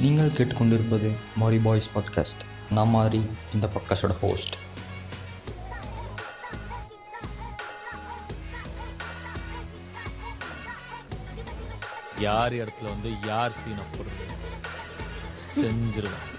நீங்கள் கேட்டுக்கொண்டிருப்பது மாரி பாய்ஸ் பாட்காஸ்ட் நான் மாரி இந்த பாட்காஸ்டோட ஹோஸ்ட் யார் இடத்துல வந்து யார் சீனை போடுறது? செஞ்சிருவேன்.